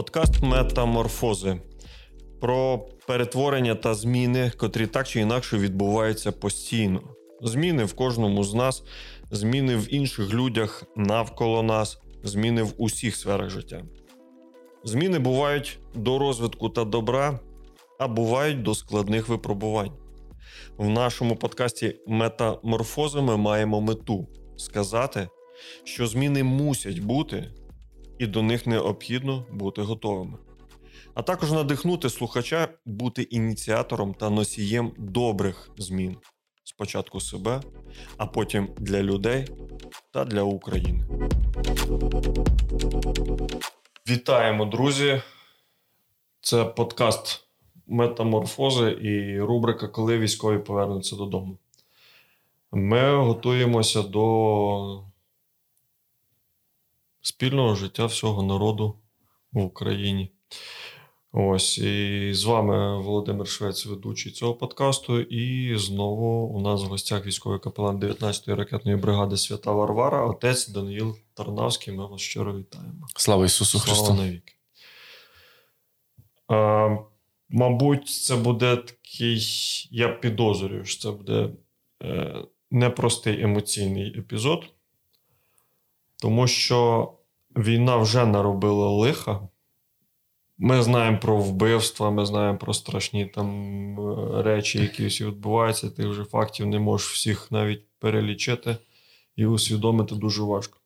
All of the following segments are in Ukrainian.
Подкаст Метаморфози про перетворення та зміни, котрі так чи інакше відбуваються постійно. Зміни в кожному з нас, зміни в інших людях навколо нас, зміни в усіх сферах життя. Зміни бувають до розвитку та добра, а бувають до складних випробувань. В нашому подкасті Метаморфози ми маємо мету сказати, що зміни мусять бути, і до них необхідно бути готовими. А також надихнути слухача бути ініціатором та носієм добрих змін спочатку себе, а потім для людей та для України. Вітаємо, друзі! Це подкаст Метаморфози і рубрика Коли військові повернуться додому. Ми готуємося до спільного життя всього народу в Україні. Ось і з вами Володимир Швець, ведучий цього подкасту. І знову у нас в гостях військовий капелан 19-ї ракетної бригади Свята Варвара, отець Даниїл Тарнавський. Ми вас щиро вітаємо. Слава Ісусу Христу! Слава навіки. А, Мабуть, це буде такий, я підозрюю, що це буде е, непростий емоційний епізод, тому що війна вже наробила лиха. Ми знаємо про вбивства, ми знаємо про страшні там е, речі, які всі відбуваються. Тих вже фактів не можеш всіх навіть перелічити і усвідомити дуже важко.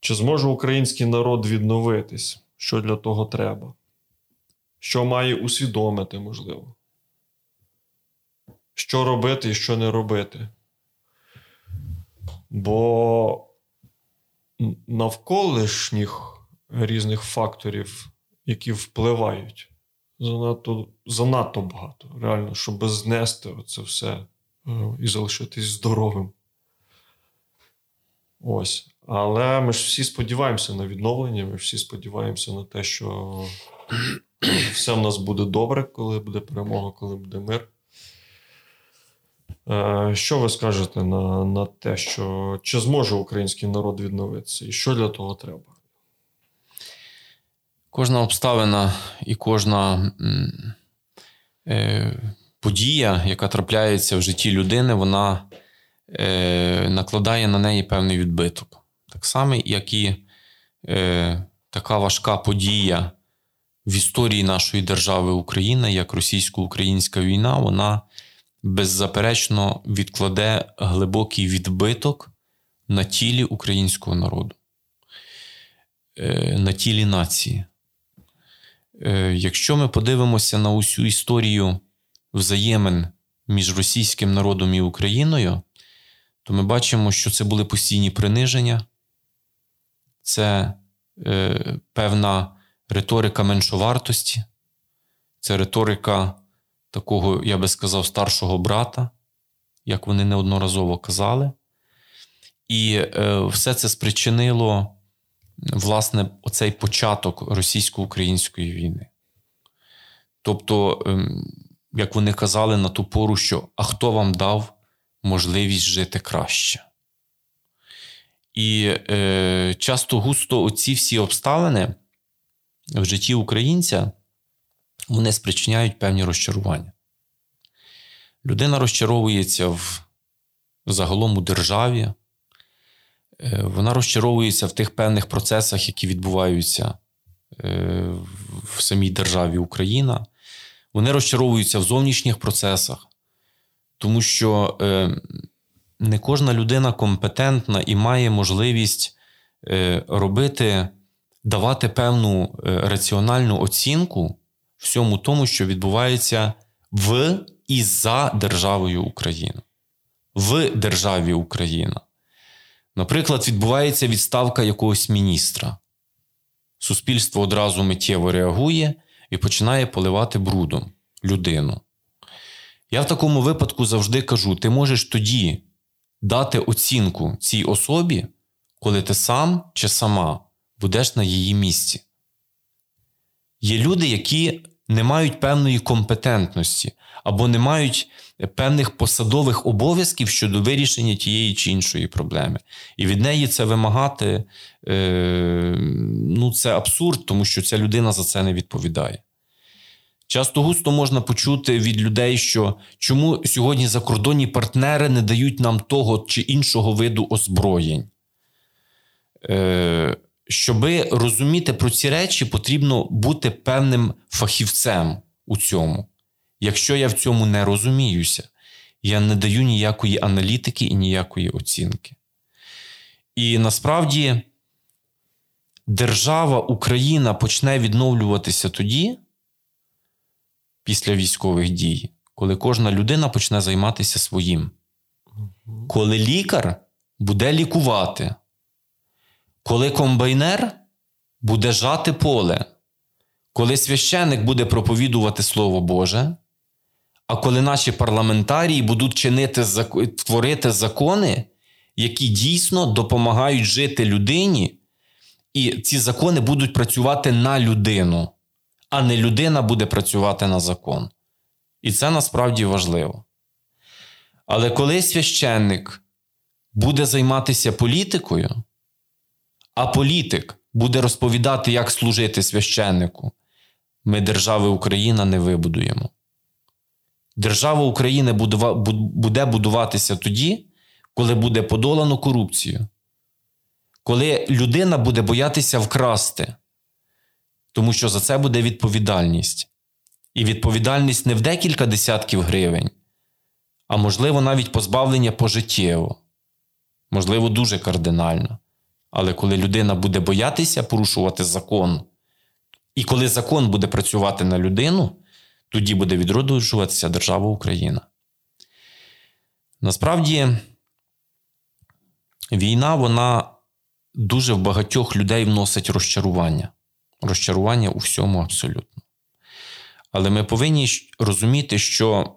Чи зможе український народ відновитись? Що для того треба? Що має усвідомити, можливо? Що робити і що не робити? Бо навколишніх різних факторів які впливають занадто занадто багато. Реально, щоб знести це все е, і залишитись здоровим. Ось. Але ми ж всі сподіваємося на відновлення, ми всі сподіваємося на те, що все в нас буде добре, коли буде перемога, коли буде мир. Е, що ви скажете на на те, що чи зможе український народ відновитися, і що для того треба? Кожна обставина і кожна е, подія, яка трапляється в житті людини, вона е, накладає на неї певний відбиток. Так само, як і е, така важка подія в історії нашої держави України, як російсько-українська війна, вона беззаперечно відкладе глибокий відбиток на тілі українського народу, е, на тілі нації. Е, якщо ми подивимося на усю історію взаємин між російським народом і Україною, то ми бачимо, що це були постійні приниження, це е, певна риторика меншовартості, це риторика такого, я би сказав, старшого брата, як вони неодноразово казали. І е, все це спричинило власне, оцей початок російсько-української війни. Тобто, ем, як вони казали на ту пору, що а хто вам дав можливість жити краще? І е, часто густо оці всі обставини в житті українця вони спричиняють певні розчарування. Людина розчаровується в загалом у державі, Е, вона розчаровується в тих певних процесах, які відбуваються е, в самій державі Україна. Вони розчаровуються в зовнішніх процесах, тому що е, не кожна людина компетентна і має можливість робити, давати певну раціональну оцінку всьому тому, що відбувається в і за державою Україна, в державі Україна. Наприклад, відбувається відставка якогось міністра. Суспільство одразу миттєво реагує і починає поливати брудом людину. Я в такому випадку завжди кажу: ти можеш тоді дати оцінку цій особі, коли ти сам чи сама будеш на її місці. Є люди, які не мають певної компетентності або не мають певних посадових обов'язків щодо вирішення тієї чи іншої проблеми. І від неї це вимагати е, ну, це абсурд, тому що ця людина за це не відповідає. Часто густо можна почути від людей, що чому сьогодні закордонні партнери не дають нам того чи іншого виду озброєнь. Е, Щоби розуміти про ці речі, потрібно бути певним фахівцем у цьому. Якщо я в цьому не розуміюся, я не даю ніякої аналітики і ніякої оцінки. І насправді держава Україна почне відновлюватися тоді, після військових дій, коли кожна людина почне займатися своїм. Коли лікар буде лікувати, коли комбайнер буде жати поле, коли священик буде проповідувати Слово Боже, а коли наші парламентарії будуть чинити творити закони, які дійсно допомагають жити людині, і ці закони будуть працювати на людину, а не людина буде працювати на закон. І це насправді важливо. Але коли священник буде займатися політикою, а політик буде розповідати, як служити священнику, ми держави Україна не вибудуємо. Держава України буде будуватися тоді, коли буде подолано корупцію, коли людина буде боятися вкрасти, тому що за це буде відповідальність. І відповідальність не в декілька десятків гривень, а можливо, навіть позбавлення пожиттєво, можливо, дуже кардинально. Але коли людина буде боятися порушувати закон, і коли закон буде працювати на людину, тоді буде відроджуватися держава Україна. Насправді, війна, вона дуже в багатьох людей вносить розчарування. Розчарування у всьому абсолютно. Але ми повинні розуміти, що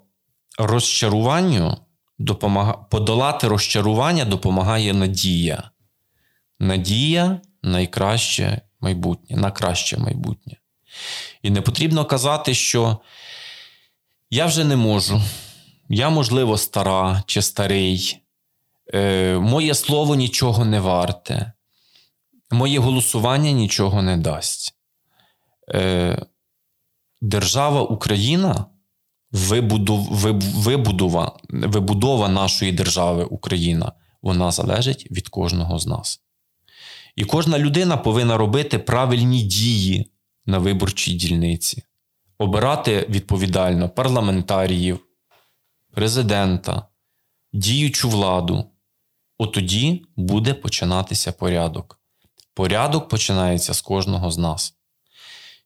розчаруванню допомагає подолати розчарування допомагає надія. Надія найкраще майбутнє, на краще майбутнє. І не потрібно казати, що я вже не можу, я, можливо, стара чи старий, е, моє слово нічого не варте, моє голосування нічого не дасть. Е, Держава Україна, вибудова, вибудова нашої держави Україна, вона залежить від кожного з нас. І кожна людина повинна робити правильні дії на виборчій дільниці, обирати відповідально парламентаріїв, президента, діючу владу. Отоді буде починатися порядок. Порядок починається з кожного з нас.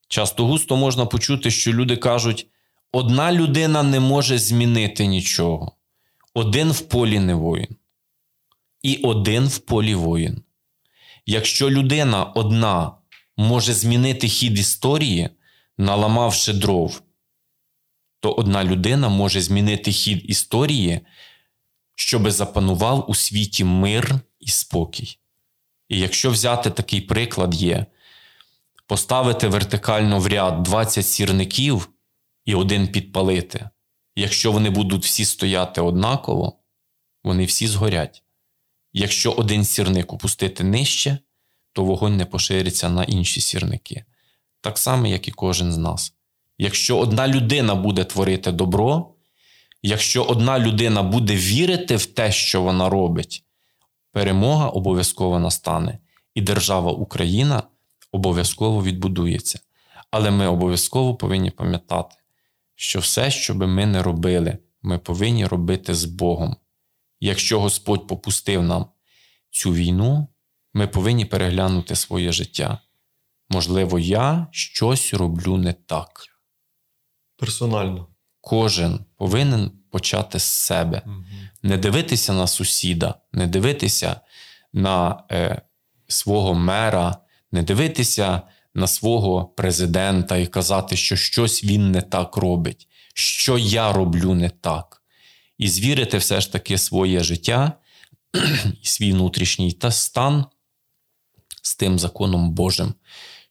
Часто густо можна почути, що люди кажуть: одна людина не може змінити нічого. Один в полі не воїн. І один в полі воїн. Якщо людина одна може змінити хід історії, наламавши дров, то одна людина може змінити хід історії, щоби запанував у світі мир і спокій. І якщо взяти такий приклад є, поставити вертикально в ряд 20 сірників і один підпалити, якщо вони будуть всі стояти однаково, вони всі згорять. Якщо один сірник опустити нижче, то вогонь не пошириться на інші сірники. Так само, як і кожен з нас. Якщо одна людина буде творити добро, якщо одна людина буде вірити в те, що вона робить, перемога обов'язково настане, і держава Україна обов'язково відбудується. Але ми обов'язково повинні пам'ятати, що все, що би ми не робили, ми повинні робити з Богом. Якщо Господь попустив нам цю війну, ми повинні переглянути своє життя. Можливо, я щось роблю не так. Персонально. Кожен повинен почати з себе, угу. не дивитися на сусіда, не дивитися на е, свого мера, не дивитися на свого президента і казати, що щось він не так робить, що я роблю не так. І звірити все ж таки своє життя свій внутрішній стан з тим законом Божим,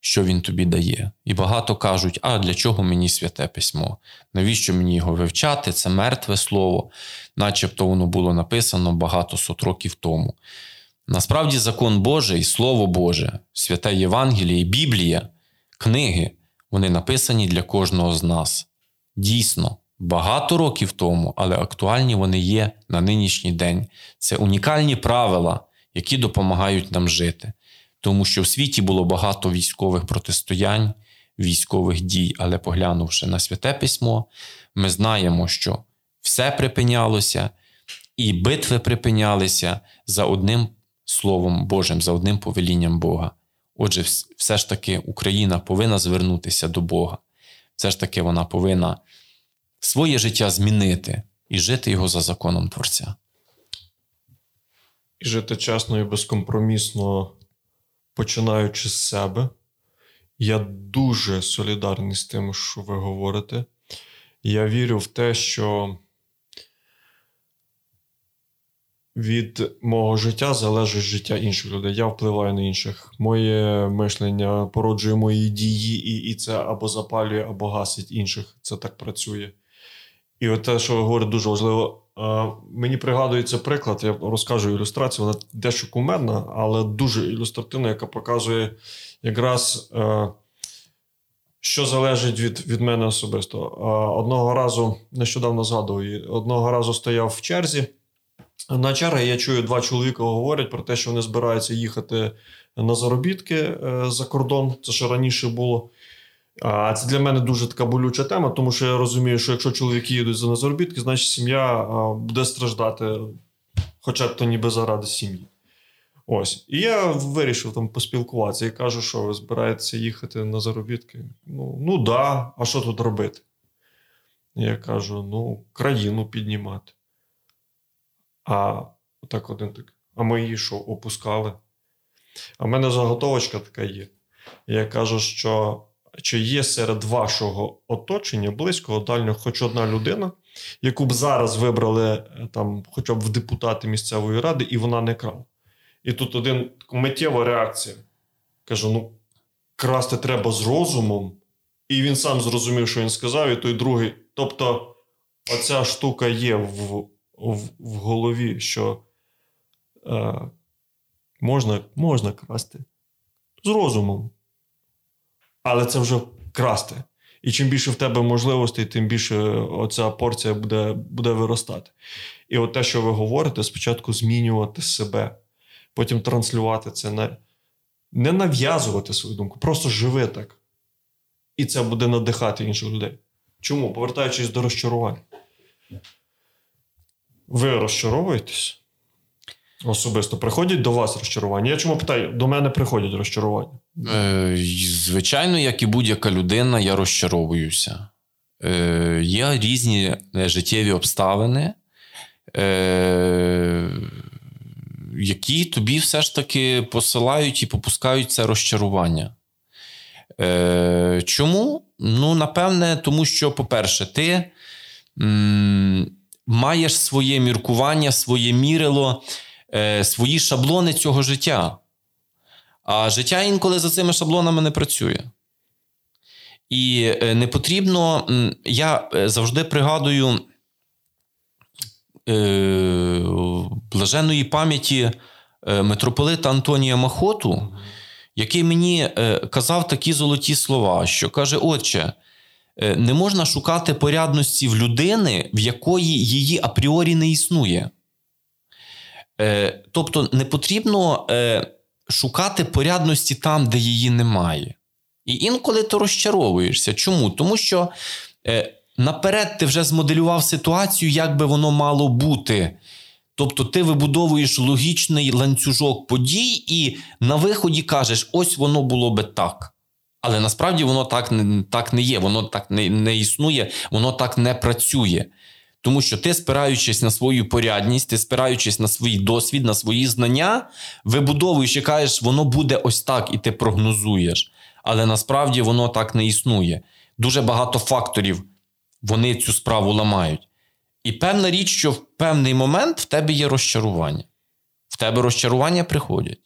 що він тобі дає. І багато кажуть, а для чого мені святе письмо? Навіщо мені його вивчати? Це мертве слово, начебто воно було написано багато сот років тому. Насправді, закон Божий, Слово Боже, святе Євангеліє Біблія, книги, вони написані для кожного з нас. Дійсно, багато років тому, але актуальні вони є на нинішній день. Це унікальні правила, які допомагають нам жити тому що в світі було багато військових протистоянь, військових дій, але поглянувши на святе письмо, ми знаємо, що все припинялося, і битви припинялися за одним Словом Божим, за одним повелінням Бога. Отже, все ж таки Україна повинна звернутися до Бога. Все ж таки вона повинна своє життя змінити і жити його за законом Творця. І жити чесно і безкомпромісно починаючи з себе. Я дуже солідарний з тим, що ви говорите. Я вірю в те, що від мого життя залежить життя інших людей. Я впливаю на інших. Моє мишлення породжує мої дії, і і це або запалює, або гасить інших. Це так працює. І от те, що ви говорите, дуже важливо. Мені пригадується приклад, я розкажу ілюстрацію, вона дещо кумедна, але дуже ілюстративна, яка показує якраз, е, що залежить від від мене особисто. Одного разу, нещодавно згадував, одного разу стояв в черзі. На черги я чую, два чоловіка говорять про те, що вони збираються їхати на заробітки е, за кордон. Це ще раніше було. А це для мене дуже така болюча тема, тому що я розумію, що якщо чоловіки їдуть за заробітки, значить сім'я буде страждати, хоча б то ніби заради сім'ї. Ось. І я вирішив там поспілкуватися і кажу, що ви збираєтеся їхати на заробітки. Ну, ну да, а що тут робити? Я кажу: ну, країну піднімати. А так один так. А ми її що, опускали? А в мене заготовочка така є. Я кажу, що чи є серед вашого оточення близького дальнього хоч одна людина, яку б зараз вибрали е, там, хоча б в депутати місцевої ради, і вона не крала. І тут один миттєва реакція. Каже: ну, красти треба з розумом, і він сам зрозумів, що він сказав, і той другий. Тобто, оця штука є в в, в голові, що е, можна, можна красти з розумом але це вже красти. І чим більше в тебе можливостей, тим більше оця порція буде буде виростати. І от те, що ви говорите, спочатку змінювати себе, потім транслювати це, не, не нав'язувати свою думку, просто живи так. І це буде надихати інших людей. Чому? Повертаючись до розчарувань. Ви розчаровуєтесь? Особисто приходять до вас розчарування. Я чому питаю, до мене приходять розчарування? Е, Звичайно, як і будь-яка людина, я розчаровуюся. Е, Є різні е, життєві обставини, е, які тобі все ж таки посилають і попускають це розчарування. Е, Чому? Ну, напевне, тому що, по-перше, ти м, маєш своє міркування, своє мірило. Е, свої шаблони цього життя. А життя інколи за цими шаблонами не працює. І е, не потрібно, я е, завжди пригадую блаженної пам'яті митрополита Антонія Махоту, який мені казав такі золоті слова, що каже: Отче, не можна шукати порядності в людини, в якої її апріорі не існує. Е, Тобто не потрібно е, шукати порядності там, де її немає. І інколи ти розчаровуєшся. Чому? Тому що е, наперед ти вже змоделював ситуацію, як би воно мало бути. Тобто ти вибудовуєш логічний ланцюжок подій, і на виході кажеш, ось воно було би так. Але насправді воно так так не є, воно так не, не існує, воно так не працює. Тому що ти, спираючись на свою порядність, ти спираючись на свій досвід, на свої знання, вибудовуєш і кажеш, воно буде ось так, і ти прогнозуєш. Але насправді воно так не існує. Дуже багато факторів вони цю справу ламають. І певна річ, що в певний момент в тебе є розчарування. В тебе розчарування приходять.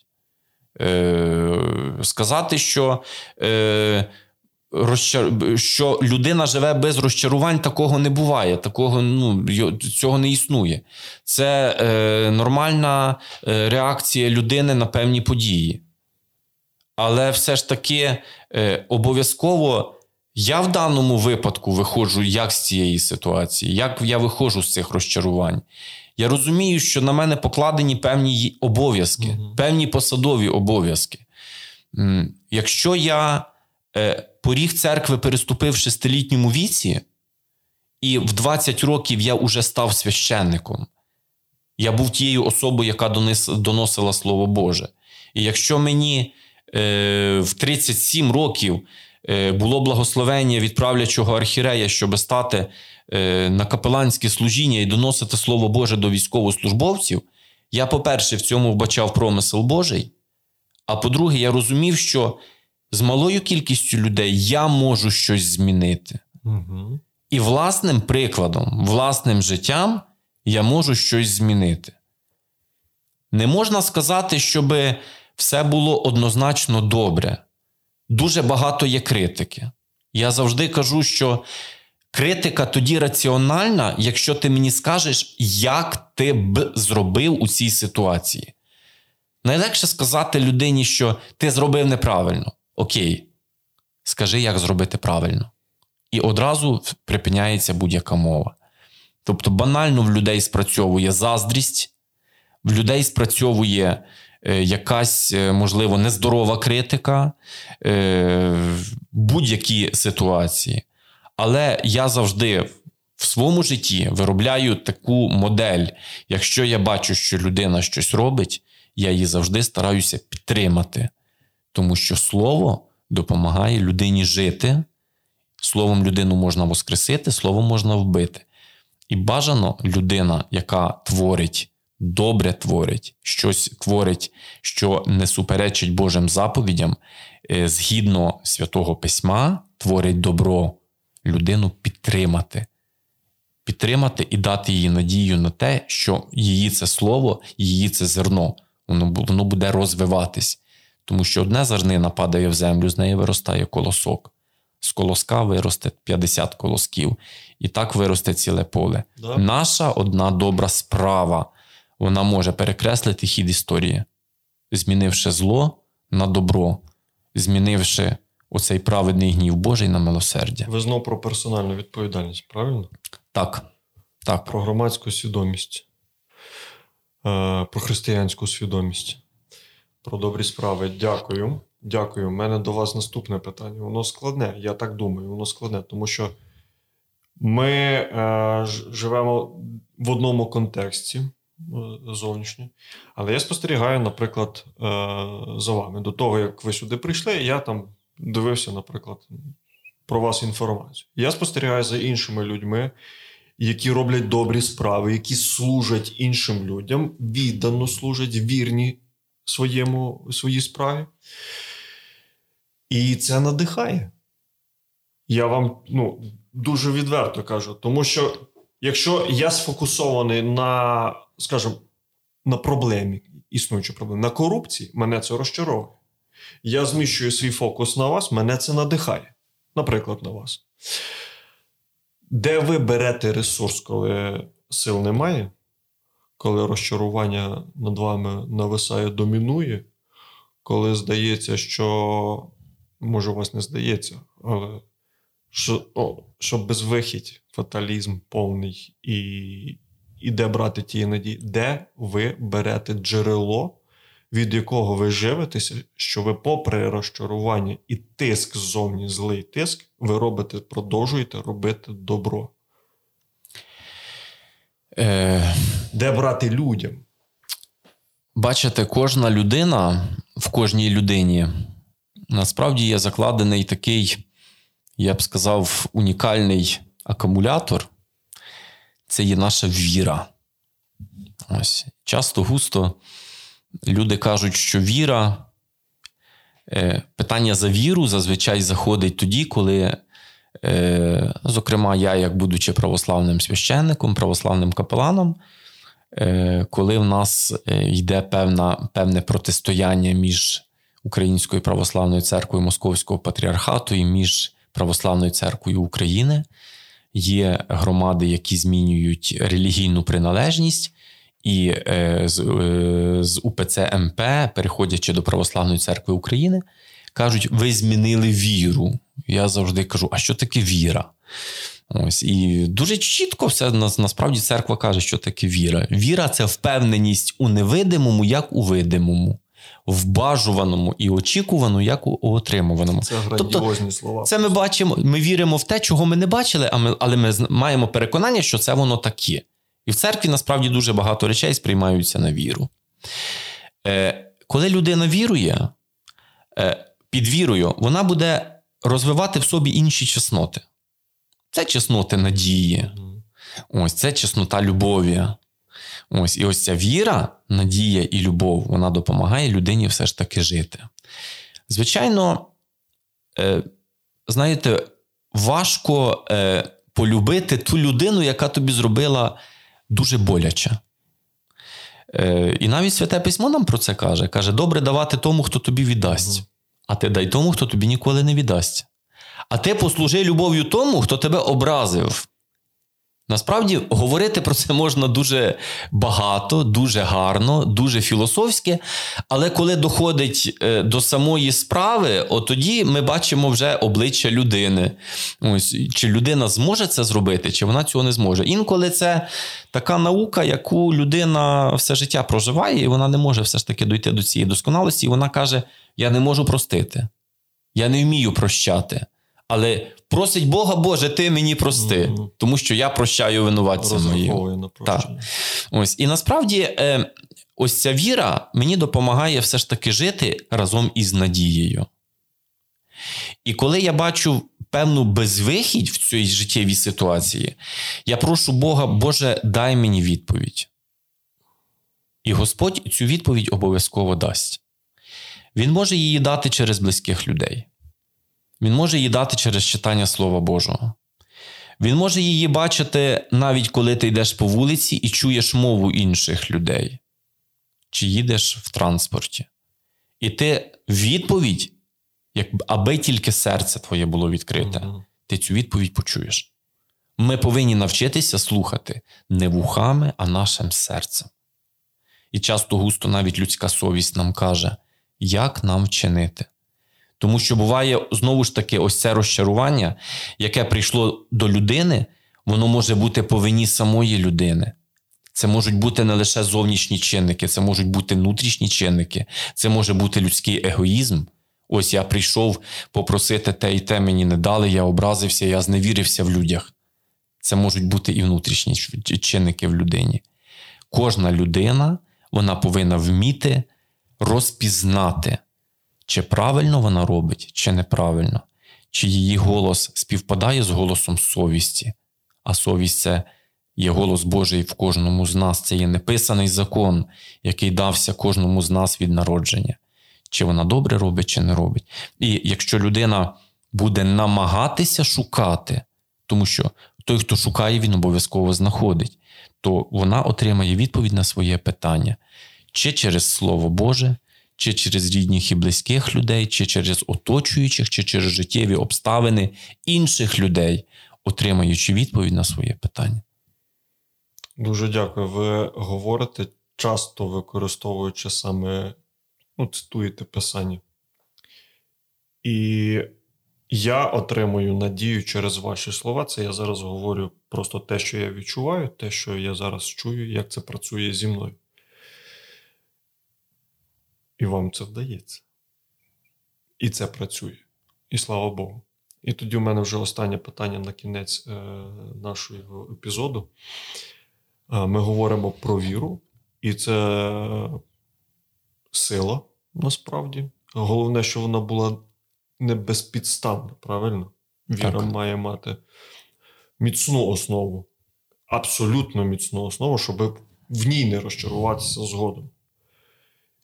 Е, сказати, що. Е, розчар... що людина живе без розчарувань, такого не буває. Такого ну, Цього не існує. Це е, нормальна е, реакція людини на певні події. Але все ж таки е, обов'язково я в даному випадку виходжу як з цієї ситуації, як я виходжу з цих розчарувань. Я розумію, що на мене покладені певні обов'язки, угу. певні посадові обов'язки. Якщо я е, поріг церкви переступив в шестилітньому віці, і в 20 років я вже став священником, я був тією особою, яка доносила Слово Боже. І якщо мені е, в 37 років е, було благословення від правлячого архірея, щоб стати е, на капеланське служіння і доносити Слово Боже до військовослужбовців, я, по-перше, в цьому вбачав промисел Божий. А по-друге, я розумів, що з малою кількістю людей я можу щось змінити. Угу. І власним прикладом, власним життям я можу щось змінити. Не можна сказати, щоб все було однозначно добре. Дуже багато є критики. Я завжди кажу, що критика тоді раціональна, якщо ти мені скажеш, як ти б зробив у цій ситуації. Найлегше сказати людині, що ти зробив неправильно. Окей, скажи, як зробити правильно. І одразу припиняється будь-яка мова. Тобто, банально в людей спрацьовує заздрість, в людей спрацьовує е, якась, е, можливо, нездорова критика, е, будь-які ситуації. Але я завжди в своєму житті виробляю таку модель. Якщо я бачу, що людина щось робить, я її завжди стараюся підтримати. Тому що слово допомагає людині жити, словом людину можна воскресити, словом можна вбити. І бажано людина, яка творить, добре творить, щось творить, що не суперечить Божим заповідям, е, згідно святого письма, творить добро, людину підтримати. Підтримати і дати їй надію на те, що її це слово, її це зерно, воно воно буде розвиватись. Тому що одне зернина падає в землю, з неї виростає колосок. З колоска виросте 50 колосків, і так виросте ціле поле. Да. Наша одна добра справа вона може перекреслити хід історії, змінивши зло на добро, змінивши оцей праведний гнів Божий на милосердя. Ви знову про персональну відповідальність, правильно? Так. так. Про громадську свідомість, е, про християнську свідомість про добрі справи. Дякую. Дякую. У мене до вас наступне питання. Воно складне, я так думаю, воно складне, тому що ми е, живемо в одному контексті е, зовнішньо. Але я спостерігаю, наприклад, е, за вами. До того, як ви сюди прийшли, я там дивився, наприклад, про вас інформацію. Я спостерігаю за іншими людьми. Які роблять добрі справи, які служать іншим людям, віддано служать вірні своєму, своїй справі. І це надихає. Я вам ну, дуже відверто кажу. Тому що якщо я сфокусований на, скажімо, на проблемі, існуючій проблемі, на корупції, мене це розчаровує. Я зміщую свій фокус на вас, мене це надихає. Наприклад, на вас. Де ви берете ресурс, коли сил немає? Коли розчарування над вами нависає, домінує, коли здається, що може у вас не здається, але що о, що безвихідь, фаталізм повний і і де брати ті надії, де ви берете джерело, від якого ви живетеся, що ви, попри розчарування і тиск ззовні, злий тиск, ви робите, продовжуєте робити добро. Е... Де брати людям? Бачите, кожна людина в кожній людині насправді є закладений такий, я б сказав, унікальний акумулятор. Це є наша віра. Ось. Часто густо люди кажуть, що віра. Е, питання за віру зазвичай заходить тоді, коли Е, зокрема, я, як будучи православним священником, православним капеланом, коли в нас е, йде певна, певне протистояння між Українською православною церквою Московського патріархату і між Православною церквою України. Є громади, які змінюють релігійну приналежність, і е, з, е, з УПЦ МП, переходячи до Православної церкви України, кажуть: ви змінили віру. Я завжди кажу: а що таке віра? Ось І дуже чітко все насправді церква каже, що таке віра. Віра це впевненість у невидимому, як у видимому, в бажуваному і очікуваному, як у отримуваному. Це тобто грандіозні слова. Це ми бачимо, ми віримо в те, чого ми не бачили, але ми маємо переконання, що це воно таке. І в церкві насправді дуже багато речей сприймаються на віру. Е, Коли людина вірує, е, під вірою, вона буде розвивати в собі інші чесноти. Це чесноти надії, ось це чеснота любові. Ось І ось ця віра, надія і любов вона допомагає людині все ж таки жити. Звичайно, е, знаєте, важко е, полюбити ту людину, яка тобі зробила дуже боляче. Е, І навіть Святе Письмо нам про це каже: каже: добре давати тому, хто тобі віддасть, а ти дай тому, хто тобі ніколи не віддасть. А ти послужи любов'ю тому, хто тебе образив. Насправді говорити про це можна дуже багато, дуже гарно, дуже філософське. Але коли доходить е, до самої справи, от тоді ми бачимо вже обличчя людини. Ось Чи людина зможе це зробити, чи вона цього не зможе. Інколи це така наука, яку людина все життя проживає, і вона не може все ж таки дойти до цієї досконалості. І вона каже: Я не можу простити, я не вмію прощати. Але просить Бога, Боже, ти мені прости, mm-hmm. тому що я прощаю винуватцям моїм. Так. Ось. І насправді, е, ось ця віра мені допомагає все ж таки жити разом із надією. І коли я бачу певну безвихідь в цій життєвій ситуації, я прошу Бога, Боже, дай мені відповідь. І Господь цю відповідь обов'язково дасть. Він може її дати через близьких людей. Він може її дати через читання Слова Божого. Він може її бачити навіть коли ти йдеш по вулиці і чуєш мову інших людей, чи їдеш в транспорті. І ти відповідь, як, аби тільки серце твоє було відкрите, mm-hmm. ти цю відповідь почуєш. Ми повинні навчитися слухати не вухами, а нашим серцем. І часто густо навіть людська совість нам каже, як нам вчинити. Тому що буває знову ж таки ось це розчарування, яке прийшло до людини, воно може бути по вині самої людини. Це можуть бути не лише зовнішні чинники, це можуть бути внутрішні чинники, це може бути людський егоїзм. Ось я прийшов попросити те і те мені не дали, я образився, я зневірився в людях. Це можуть бути і внутрішні чинники в людині. Кожна людина вона повинна вміти розпізнати чи правильно вона робить, чи неправильно, чи її голос співпадає з голосом совісті, а совість це є голос Божий в кожному з нас, це є неписаний закон, який дався кожному з нас від народження. Чи вона добре робить, чи не робить. І якщо людина буде намагатися шукати, тому що той, хто шукає, він обов'язково знаходить, то вона отримає відповідь на своє питання, чи через Слово Боже, чи через рідних і близьких людей, чи через оточуючих, чи через життєві обставини інших людей, отримаючи відповідь на своє питання. Дуже дякую. Ви говорите, часто використовуючи саме, ну, цитуєте писання. І я отримую надію через ваші слова. Це я зараз говорю просто те, що я відчуваю, те, що я зараз чую, як це працює зі мною. І вам це вдається. І це працює. І слава Богу. І тоді у мене вже останнє питання на кінець е, нашого епізоду. Е, ми говоримо про віру, і це сила насправді. Головне, що вона була не безпідставна, правильно? Віра так. має мати міцну основу, абсолютно міцну основу, щоб в ній не розчаруватися згодом.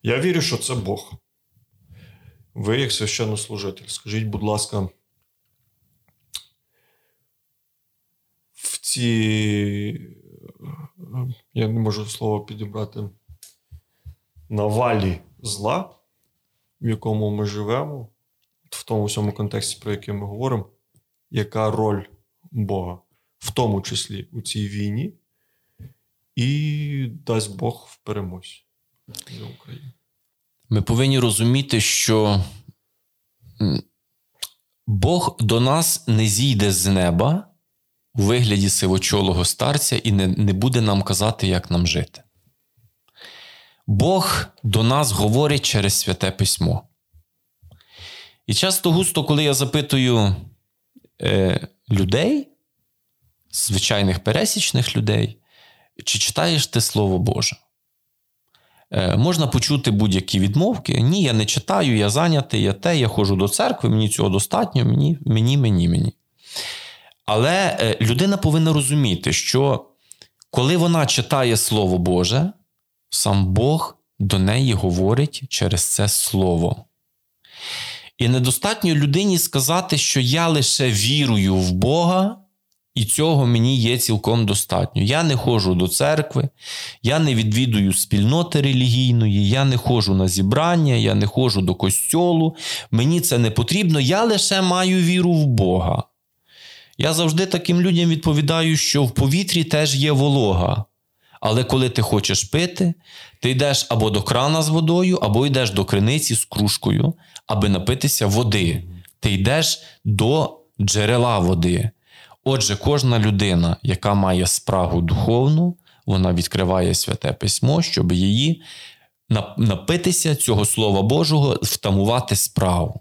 Я вірю, що це Бог. Ви, як священнослужитель, скажіть, будь ласка, в ці. Я не можу слово підібрати навалі зла, в якому ми живемо, в тому всьому контексті, про який ми говоримо, яка роль Бога, в тому числі у цій війні, і дасть Бог в перемозі Ми повинні розуміти, що Бог до нас не зійде з неба у вигляді сивочолого старця і не, не буде нам казати, як нам жити. Бог до нас говорить через святе письмо. І часто густо, коли я запитую е, людей, звичайних пересічних людей, чи читаєш ти Слово Боже? Е, можна почути будь-які відмовки. Ні, я не читаю, я зайнятий, я те, я ходжу до церкви, мені цього достатньо, мені, мені, мені, мені. Але е, людина повинна розуміти, що коли вона читає Слово Боже, сам Бог до неї говорить через це Слово. І недостатньо людині сказати, що я лише вірую в Бога, і цього мені є цілком достатньо. Я не ходжу до церкви, я не відвідую спільноти релігійної, я не ходжу на зібрання, я не ходжу до костьолу. Мені це не потрібно, я лише маю віру в Бога. Я завжди таким людям відповідаю, що в повітрі теж є волога. Але коли ти хочеш пити, ти йдеш або до крана з водою, або йдеш до криниці з кружкою, аби напитися води. Ти йдеш до джерела води. Отже, кожна людина, яка має спрагу духовну, вона відкриває святе письмо, щоб її напитися цього Слова Божого, втамувати справу.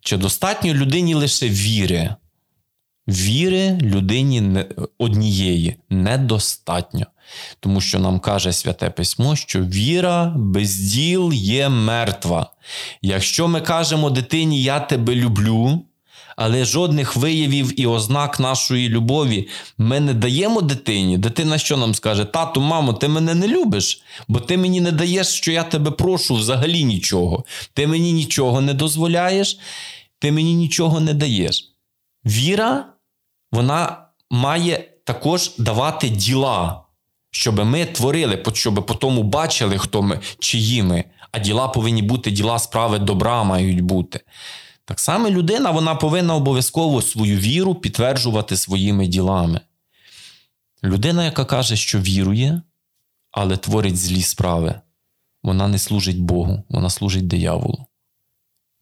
Чи достатньо людині лише віри? Віри людині однієї недостатньо. Тому що нам каже Святе Письмо, що віра без діл є мертва. Якщо ми кажемо дитині, я тебе люблю, але жодних виявів і ознак нашої любові ми не даємо дитині. Дитина що нам скаже? Тату, мамо, ти мене не любиш, бо ти мені не даєш, що я тебе прошу взагалі нічого. Ти мені нічого не дозволяєш, ти мені нічого не даєш. Віра, вона має також давати діла. Щоб ми творили, щоб потім бачили, хто ми, чиї ми, а діла повинні бути, діла справи добра мають бути. Так само людина вона повинна обов'язково свою віру підтверджувати своїми ділами. Людина, яка каже, що вірує, але творить злі справи, вона не служить Богу, вона служить дияволу.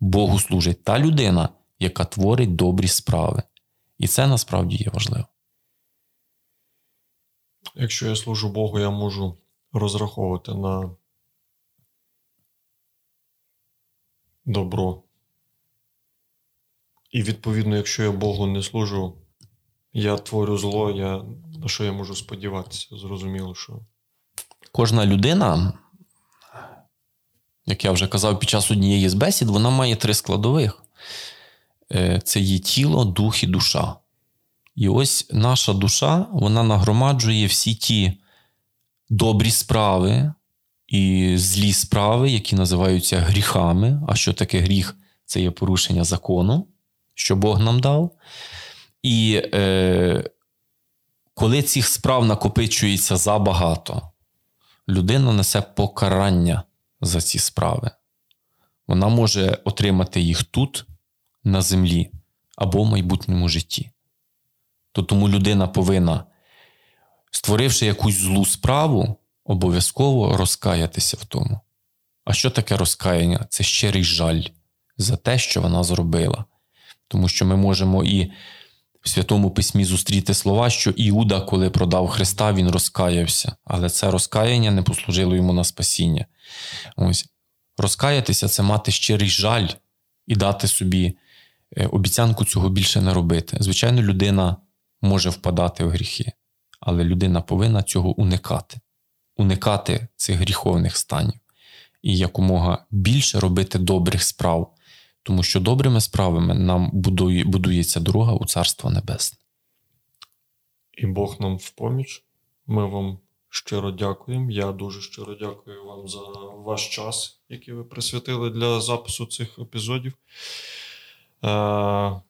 Богу служить та людина, яка творить добрі справи. І це насправді є важливо. Якщо я служу Богу, я можу розраховувати на добро. І відповідно, якщо я Богу не служу, я творю зло, я на що я можу сподіватися? Зрозуміло, що. Кожна людина, як я вже казав під час однієї з бесід, вона має три складових: е, це є тіло, дух і душа. І ось наша душа вона нагромаджує всі ті добрі справи і злі справи, які називаються гріхами. А що таке гріх? Це є порушення закону що Бог нам дав. І е, коли цих справ накопичується забагато, людина несе покарання за ці справи. Вона може отримати їх тут, на землі, або в майбутньому житті. То тому людина повинна, створивши якусь злу справу, обов'язково розкаятися в тому. А що таке розкаяння? Це щирий жаль за те, що вона зробила. Тому що ми можемо і в Святому Письмі зустріти слова, що Іуда, коли продав Христа, він розкаявся, але це розкаяння не послужило йому на спасіння. Ось розкаятися це мати щирий жаль і дати собі е, обіцянку цього більше не робити. Звичайно, людина може впадати в гріхи, але людина повинна цього уникати, уникати цих гріховних станів і якомога більше робити добрих справ тому що добрими справами нам будує, будується дорога у Царство Небесне. І Бог нам в поміч. Ми вам щиро дякуємо. Я дуже щиро дякую вам за ваш час, який ви присвятили для запису цих епізодів. Е,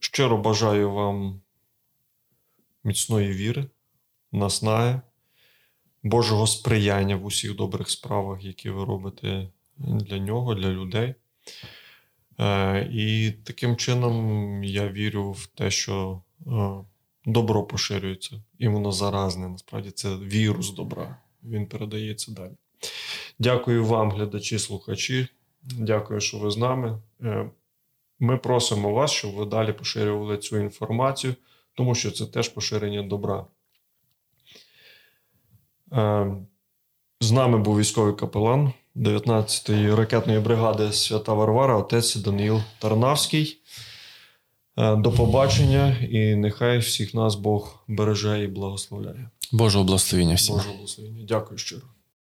щиро бажаю вам міцної віри, наснаги, Божого сприяння в усіх добрих справах, які ви робите для нього, для людей. Е, І таким чином я вірю в те, що е, добро поширюється, і воно заразне. Насправді це вірус добра. Він передається далі. Дякую вам, глядачі, слухачі. Дякую, що ви з нами. Е, Ми просимо вас, щоб ви далі поширювали цю інформацію, тому що це теж поширення добра. З нами був військовий капелан 19-ї ракетної бригади Свята Варвара, отець Даниїл Тарнавський. Е, До побачення і нехай всіх нас Бог береже і благословляє. Божого благословення всім. Божого благословення. Дякую щиро.